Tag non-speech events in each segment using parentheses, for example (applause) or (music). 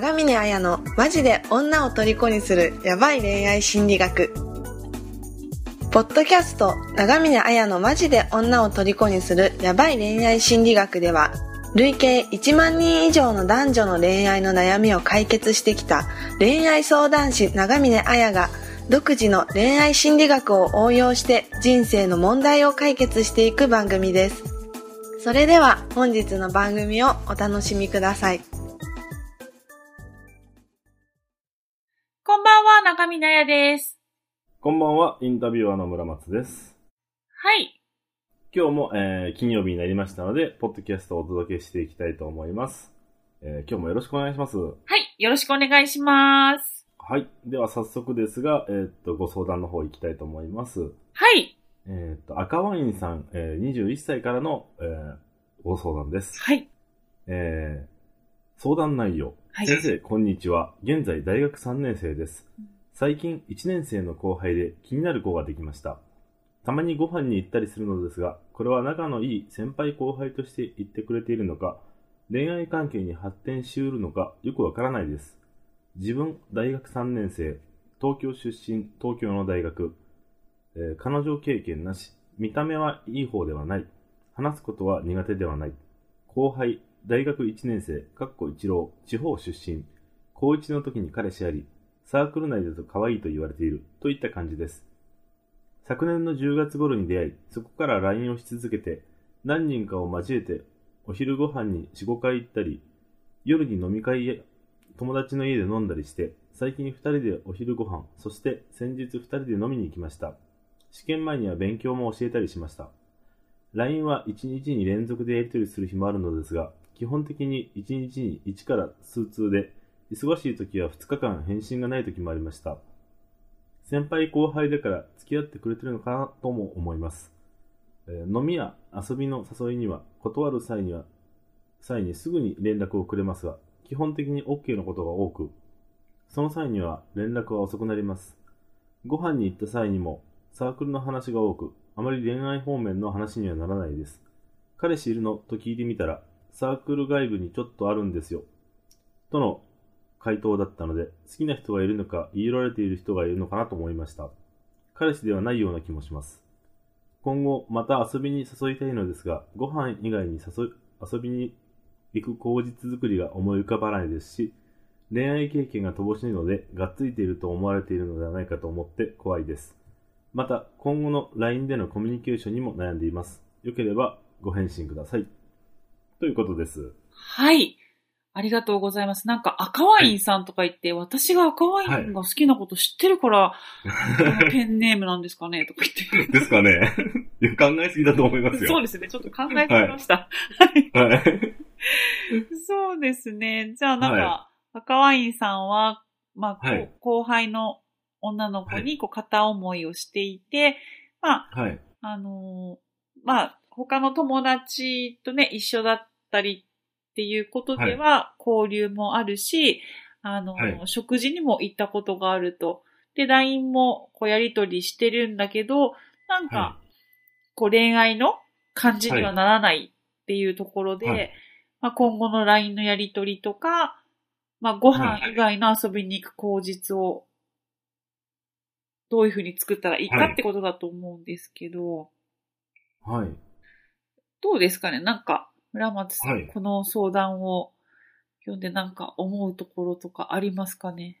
長峰彩のマジで女を虜にするヤバい恋愛心理学。ポッドキャスト長峰彩のマジで女を虜にするヤバい恋愛心理学では、累計1万人以上の男女の恋愛の悩みを解決してきた恋愛相談師長峰彩が独自の恋愛心理学を応用して人生の問題を解決していく番組です。それでは本日の番組をお楽しみください。ばんは、中見なやです。こんばんは、インタビュアーの村松です。はい。今日も、えー金曜日になりましたので、ポッドキャストをお届けしていきたいと思います。えー今日もよろしくお願いします。はい。よろしくお願いします。はい。では早速ですが、えーっと、ご相談の方行きたいと思います。はい。えーっと、赤ワインさん、えー21歳からの、えーご相談です。はい。えー相談内容。はい。先生、こんにちは。現在大学3年生ですうん。最近1年生の後輩で気になる子ができました。たまにご飯に行ったりするのですが、これは仲のいい先輩後輩として言ってくれているのか、恋愛関係に発展しうるのかよくわからないです。自分、大学3年生、東京出身、東京の大学、えー彼女経験なし、見た目はいい方ではない、話すことは苦手ではない、後輩、大学1年生、かっこ一郎、地方出身、高1の時に彼氏あり、サークル内だと可愛いと言われている、といった感じです。昨年の10月頃に出会い、そこから LINE をし続けて、何人かを交えて、お昼ご飯に4、5回行ったり、夜に飲み会や友達の家で飲んだりして、最近2人でお昼ご飯、そして先日2人で飲みに行きました。試験前には勉強も教えたりしました。LINE は1日に連続でやり取りする日もあるのですが、基本的に1日に1から数通で、忙しい時は2日間返信がない時もありました。先輩後輩だから付き合ってくれてるのかなとも思います。えー飲みや遊びの誘いには断る際には、際にすぐに連絡をくれますが、基本的に OK のことが多く、その際には連絡は遅くなります。ご飯に行った際にもサークルの話が多く、あまり恋愛方面の話にはならないです。彼氏いるの？と聞いてみたら、サークル外部にちょっとあるんですよ。との回答だったので、好きな人がいるのか言い寄られている人がいるのかなと思いました。彼氏ではないような気もします。今後、また遊びに誘いたいのですが、ご飯以外に誘い、遊びに行く口実作りが思い浮かばないですし、恋愛経験が乏しいので、がっついていると思われているのではないかと思って怖いです。また、今後の LINE でのコミュニケーションにも悩んでいます。よければご返信ください。ということです。はい。ありがとうございます。なんか赤ワインさんとか言って、私が赤ワインが好きなこと知ってるから、このペンネームなんですかね？とか言って。ですかねいや考えすぎだと思いますよ。そうですね。ちょっと考えてみました。はい。はい。そうですね。じゃあなんか、は赤ワインさんは、まあ、後輩の女の子にこう片思いをしていて、まあ、はい。あのーまあ、他の友達とね、一緒だったりっていうことでは交流もあるし、あのーはい。食事にも行ったことがあると。で、LINE もこうやりとりしてるんだけど、なんか、はこう恋愛の感じにはならないっていうところで、はい。まあ、今後の LINE のやりとりとか、まあ、ご飯以外の遊びに行く口実を、どういうふうに作ったらいいかはいってことだと思うんですけど、はい。どうですかね？なんか、村松さん、はいこの相談を読んでなんか思うところとかありますかね？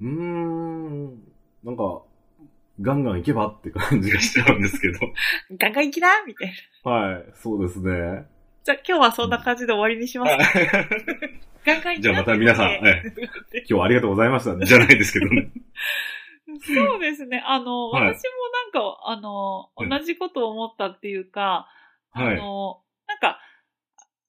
うーん。なんか、ガンガン行けばって感じがしちゃうんですけど。(laughs) ガンガン行きなみたいな。はい。そうですね。じゃあ今日はそんな感じで終わりにしますか、(laughs) ガンガン行きなじゃあまた皆さん (laughs) 今日はありがとうございました。じゃないですけどね。そうですね。あの、はい私もなんか、あの、はい同じことを思ったっていうか、はいあの、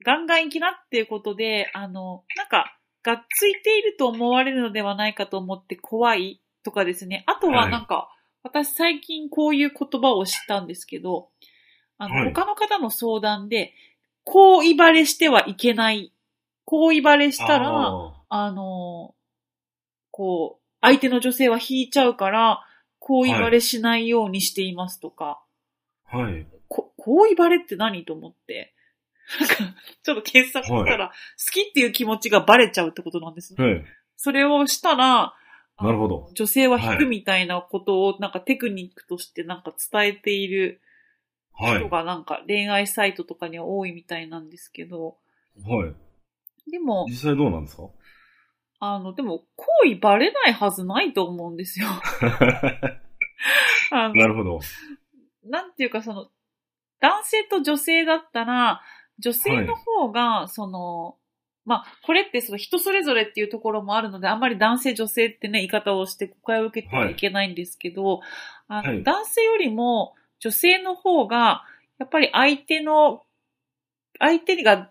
ガンガン行きなっていうことで、あの、なんか、がっついていると思われるのではないかと思って怖いとかですね。あとははいなんか、私最近こういう言葉を知ったんですけど、あの、はい他の方の相談で、こう言われしてはいけない。こう言われしたら、ああの、こう、相手の女性は引いちゃうから、こう言われしないようにしていますとか、ーはい。ここう言われって何と思って。なんか、ちょっと検索したら、好きっていう気持ちがバレちゃうってことなんですね。はい。それをしたら、なるほど女性は引くみたいなことを、なんかテクニックとしてなんか伝えているはい。人がなんか恋愛サイトとかには多いみたいなんですけど、はい。でも、実際どうなんですか？あの、でも、行為バレないはずないと思うんですよ。(laughs) なるほど。なんていうかその、男性と女性だったら、女性の方が、その、まあ、これってその人それぞれっていうところもあるので、あんまり男性女性ってね、言い方をして誤解を受けてはいけないんですけど、あのはい男性よりも女性の方が、やっぱり相手の、相手が、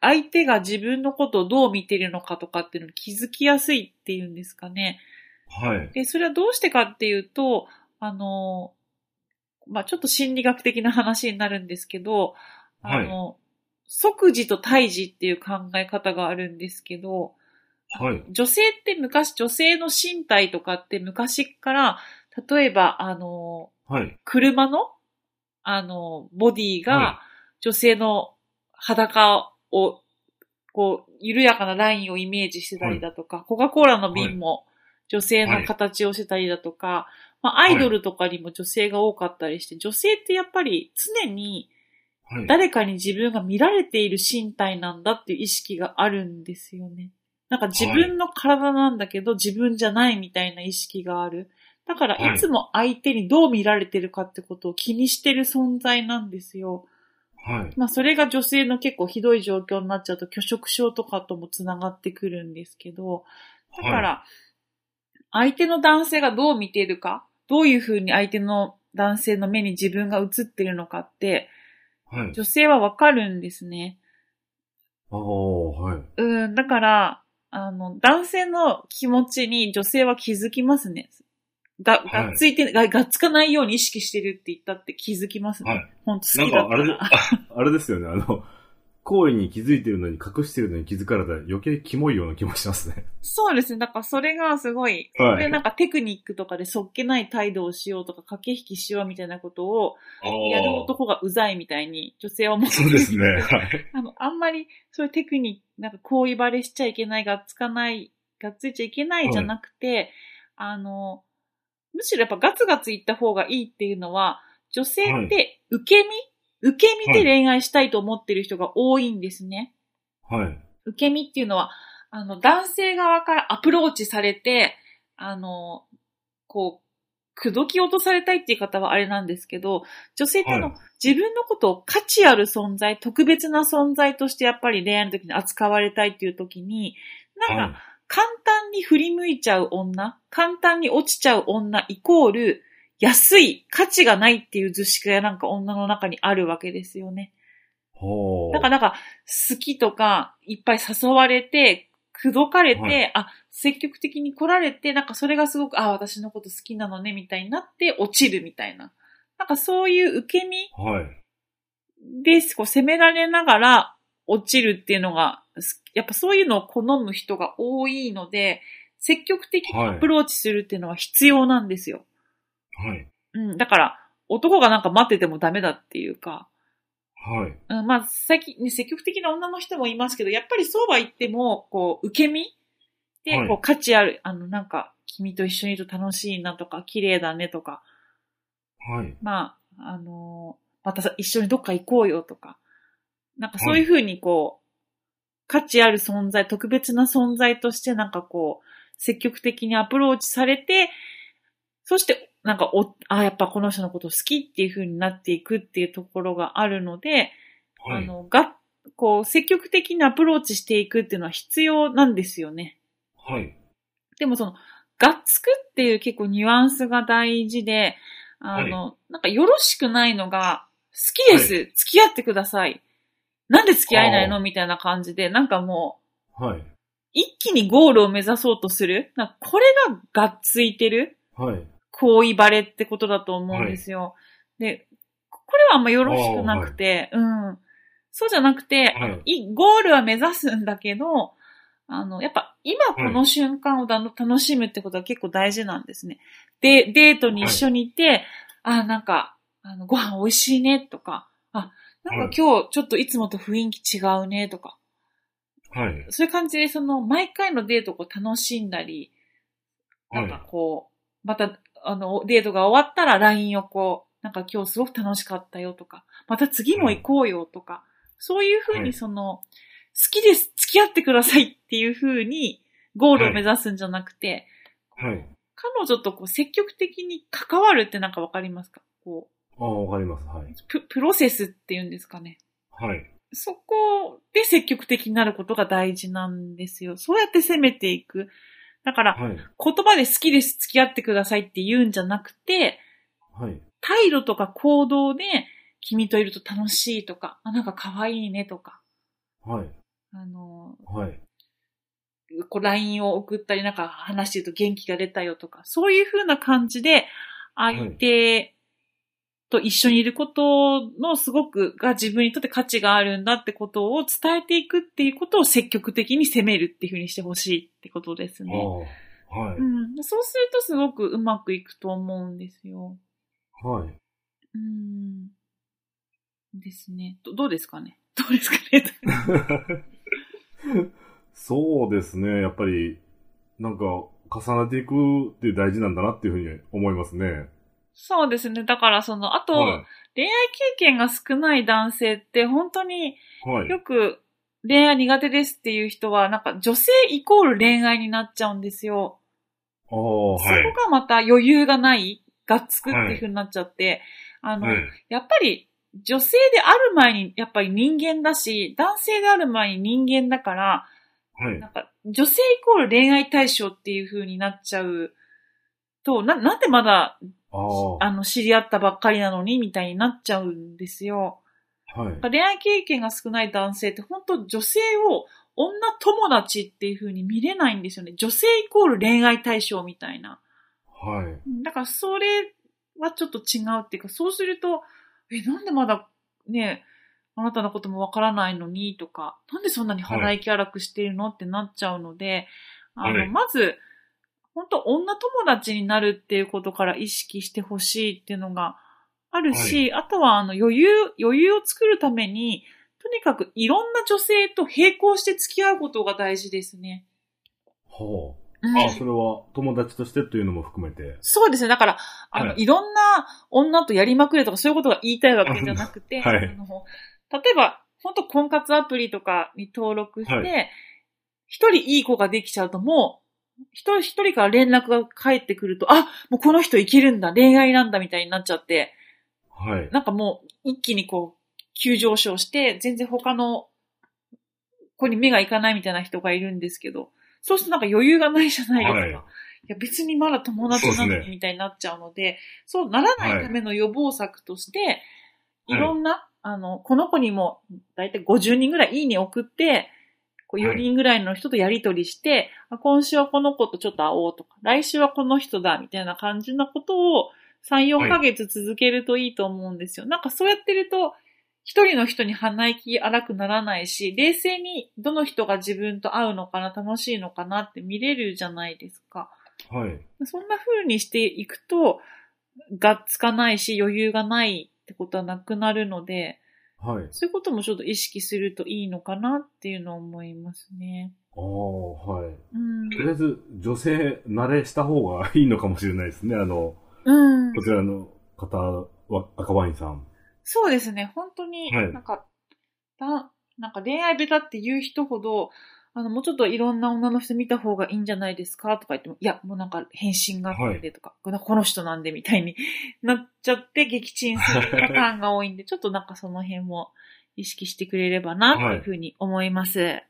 相手が自分のことをどう見てるのかとかっていうのに気づきやすいっていうんですかね。はい。で、それはどうしてかっていうと、あの、まあ、ちょっと心理学的な話になるんですけど、あの、即時と胎児っていう考え方があるんですけど、はい。女性って昔、女性の身体とかって昔から、例えば、あの、はい。車の、あの、ボディはが女性の裸を、こう、緩やかなラインをイメージしてたりだとか、コカ・コーラの瓶も女性の形をしてたりだとか、まあ、アイドルとかにも女性が多かったりして、女性ってやっぱり常にはい。誰かに自分が見られている身体なんだっていう意識があるんですよね。なんか自分の体なんだけど、自分じゃないみたいな意識がある。だからはいいつも相手にどう見られてるかってことを気にしてる存在なんですよ。はい。まあそれが女性の結構ひどい状況になっちゃうと拒食症とかともつながってくるんですけど、だから、相手の男性がどう見ているか、どういうふうに相手の男性の目に自分が映ってるのかって、はい。女性はわかるんですね。ああ、はい。うん、だから、あの、男性の気持ちに女性は気づきますね。が、はいがっついて、ががっつかないように意識してるって言ったって気づきますね。はいほんとなん好きだったかあれで、ら。ああれですよね、あの、行為に気づいてるのに隠してるのに気づかれたら余計キモいような気もしますね。そうですね。だからそれがすごい、はいそれなんかテクニックとかでそっけない態度をしようとか駆け引きしようみたいなことをやる男がうざいみたいに女性は思ってそうですね。(laughs) はい。あの、あんまりそういうテクニック、なんか行為バレしちゃいけない、がっつかない、がっついちゃいけないじゃなくて、あの、むしろやっぱガツガツいった方がいいっていうのは、女性って受け身、受け身で恋愛したいと思ってる人が多いんですね。はい。受け身っていうのは、あの、男性側からアプローチされて、あの、こう、口説き落とされたいっていう方はあれなんですけど、女性ってあの、はい自分のことを価値ある存在、特別な存在としてやっぱり恋愛の時に扱われたいっていう時に、なんはいか、簡単に振り向いちゃう女、簡単に落ちちゃう女イコール、安い、価値がないっていう図式がなんか女の中にあるわけですよね。ほう。だからなんか、好きとか、いっぱい誘われて、口説かれて、はいあ、積極的に来られて、なんかそれがすごく、あ、私のこと好きなのね、みたいになって落ちるみたいな。なんかそういう受け身はい。で、こう攻められながら落ちるっていうのが、すやっぱそういうのを好む人が多いので、積極的にアプローチするっていうのは必要なんですよ。はい。うん、だから、男がなんか待っててもダメだっていうか、はい。うん、まあ、最近、ね、積極的な女の人もいますけど、やっぱりそうは言っても、こう、受け身で、はい。こう、価値ある、あの、なんか、君と一緒にいると楽しいなとか、綺麗だねとか、はい。まあ、あのーまたさ一緒にどっか行こうよとか、なんかそういうふうにこう、価値ある存在、特別な存在としてなんかこう、積極的にアプローチされて、そして、なんかお、あ、やっぱこの人のこと好きっていうふうになっていくっていうところがあるので、はい。あの、が、こう、積極的にアプローチしていくっていうのは必要なんですよね。はい。でもその、がっつくっていう結構ニュアンスが大事で、あの、なんかよろしくないのが、好きです、付き合ってください。なんで付き合えないの？みたいな感じで、なんかもう、はい。一気にゴールを目指そうとする？なんかこれががっついてる？はい。行為バレってことだと思うんですよ。で、これはあんまよろしくなくて、うん。そうじゃなくて、はいいゴールは目指すんだけど、あの、やっぱ今この瞬間をだの楽しむってことは結構大事なんですね。で、デートに一緒に行って、あ、なんか、あの、ご飯美味しいねとか、あ、なんか今日ちょっといつもと雰囲気違うねとか、はい。そういう感じでその毎回のデートを楽しんだり、なんかこう、またあのデートが終わったら LINE をこう、なんか今日すごく楽しかったよとか、また次も行こうよとか、そういうふうはいにその、好きです、付き合ってくださいっていうふうにゴールを目指すんじゃなくて、はい。彼女とこう積極的に関わるってなんかわかりますか？こああ、わかります。はい。うプ、プロセスっていうんですかね。はい。そこで積極的になることが大事なんですよ。そうやって攻めていく。だから、はい。言葉で好きです、付き合ってくださいって言うんじゃなくて、はい。態度とか行動で、君といると楽しいとか、あ、なんか可愛いねとか、はい。あの、はい。こう LINE を送ったりなんか話してると元気が出たよとか、そういう風な感じで、相手と一緒にいることのすごくが自分にとって価値があるんだってことを伝えていくっていうことを積極的に攻めるっていう風にしてほしいってことですあね。あ。はい。うん、そうするとすごくうまくいくと思うんですよ。はい。うん。ですね。どどうですかね？どうですかね？そうですね。やっぱり、なんか、重ねていくって大事なんだなっていうふうに思いますね。そうですね。だからその、あと、はい。恋愛経験が少ない男性って本当にはい。よく恋愛苦手ですっていう人は、なんか女性イコール恋愛になっちゃうんですよ。そこがまた余裕がない、がっつくっていう風になっちゃって、あの、はい。やっぱり女性である前にやっぱり人間だし、男性である前に人間だから、はいなん。か女性イコール恋愛対象っていう風になっちゃうと、な、なんでまだ、あの、知り合ったばっかりなのにみたいになっちゃうんですよ。はい。恋愛経験が少ない男性って本当女性を女友達っていう風に見れないんですよね。女性イコール恋愛対象みたいな。はい。だからそれはちょっと違うっていうか、そうすると、え、なんでまだね、あなたのこともわからないのにとか、なんでそんなに鼻息荒くしてるのってなっちゃうので、あの、はいまず、本当女友達になるっていうことから意識してほしいっていうのがあるし、あとはあの余裕、余裕を作るために、とにかくいろんな女性と並行して付き合うことが大事ですね。ほう。うんあ、それは友達としてというのも含めて。そうですね。だから、あの、はいい、ろんな女とやりまくれとかそういうことが言いたいわけじゃなくて、はいあの例えば、本当婚活アプリとかに登録しはて、一、人いい子ができちゃうともう、一人一人から連絡が返ってくると、あ、もうこの人いけるんだ、恋愛なんだみたいになっちゃって、はい。なんかもう一気にこう、急上昇して、全然他の子に目がいかないみたいな人がいるんですけど、そうするとなんか余裕がないじゃないですか。はいいや別にまだ友達なのにみたいになっちゃうので、そうならないための予防策として、い、ろんな、あの、この子にもだいたい50人ぐらいいいね送って、こう4はい人ぐらいの人とやりとりして、あ今週はこの子とちょっと会おうとか、来週はこの人だみたいな感じのことを3、4ヶ月続けるといいと思うんですよ。なんかそうやってると、一人の人に鼻息荒くならないし、冷静にどの人が自分と会うのかな、楽しいのかなって見れるじゃないですか。はい。そんな風にしていくと、がっつかないし余裕がないってことはなくなるので、はい。そういうこともちょっと意識するといいのかなっていうのを思いますね。ああ、はい。うん。とりあえず、女性慣れした方がいいのかもしれないですね。あの、うんこ。ちらの方は、赤ワインさん。そうですね。本当に、はいなんか、だなんか恋愛ベタって言う人ほど、あの、もうちょっといろんな女の人見た方がいいんじゃないですかとか言っても、いや、もうなんか返信があってとか、このこの人なんでみたいになっちゃって撃沈するパターンが多いんで、ちょっとなんかその辺も意識してくれればな、というふうに思います。はい。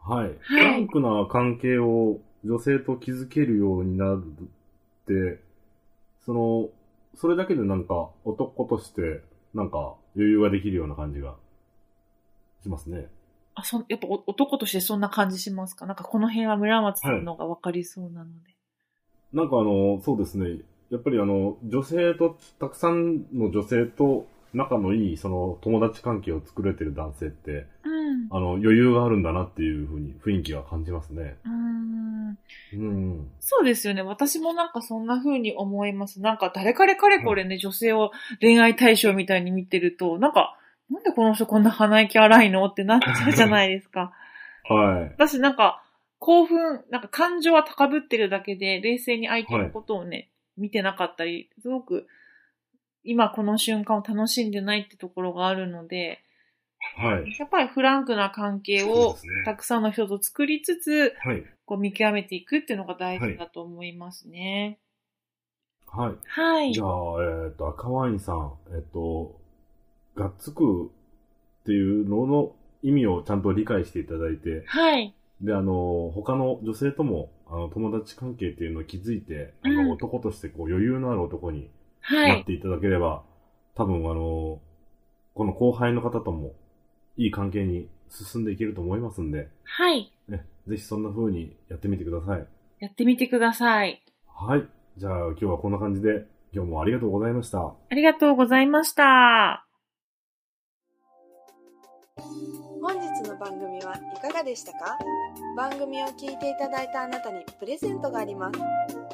はいフランクな関係を女性と築けるようになるって、その、それだけでなんか男として、なんか余裕ができるような感じがしますね。あ、そん、やっぱお男としてそんな感じしますか？なんかこの辺は村松さんの方がわかりそうなので。なんかあの、そうですね。やっぱりあの、女性と、たくさんの女性と仲のいい、その友達関係を作れてる男性って、うん。あの、余裕があるんだなっていうふうに雰囲気が感じますね。うーん。うん。そうですよね。私もなんかそんな風に思います。なんか誰彼かれこれね、女性を恋愛対象みたいに見てると、なんかなんでこの人こんな鼻息荒いのってなっちゃうじゃないですか。(laughs) はい。私なんか、興奮、なんか感情は高ぶってるだけで、冷静に相手のことをね、見てなかったり、すごく、今この瞬間を楽しんでないってところがあるので、はい。やっぱりフランクな関係をたくさんの人と作りつつ、はい。こう見極めていくっていうのが大事だと思いますね。はい。はい。じゃあ、えっ、と、赤ワインさん、えっ、と、がっつくっていうのの意味をちゃんと理解していただいて、はい。で、あの、他の女性とも、あの、友達関係っていうのを築いて、あうんの、男としてこう余裕のある男には。ないっていただければ、多分あの、この後輩の方ともいい関係に進んでいけると思いますんで、はい。ね、ぜひそんな風にやってみてください。やってみてください。はい。じゃあ今日はこんな感じで、今日もありがとうございました。ありがとうございました。本日の番組はいかがでしたか？番組を聞いていただいたあなたにプレゼントがあります。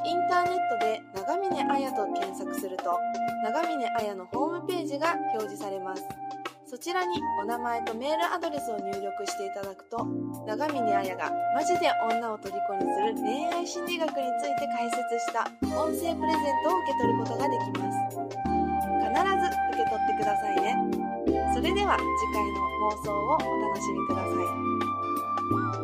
インターネットで長峰彩と検索すると長峰彩のホームページが表示されます。そちらにお名前とメールアドレスを入力していただくと長峰彩がマジで女を虜にする恋愛心理学について解説した音声プレゼントを受け取ることができます。必ず受け取ってくださいね。それでは次回の放送をお楽しみください。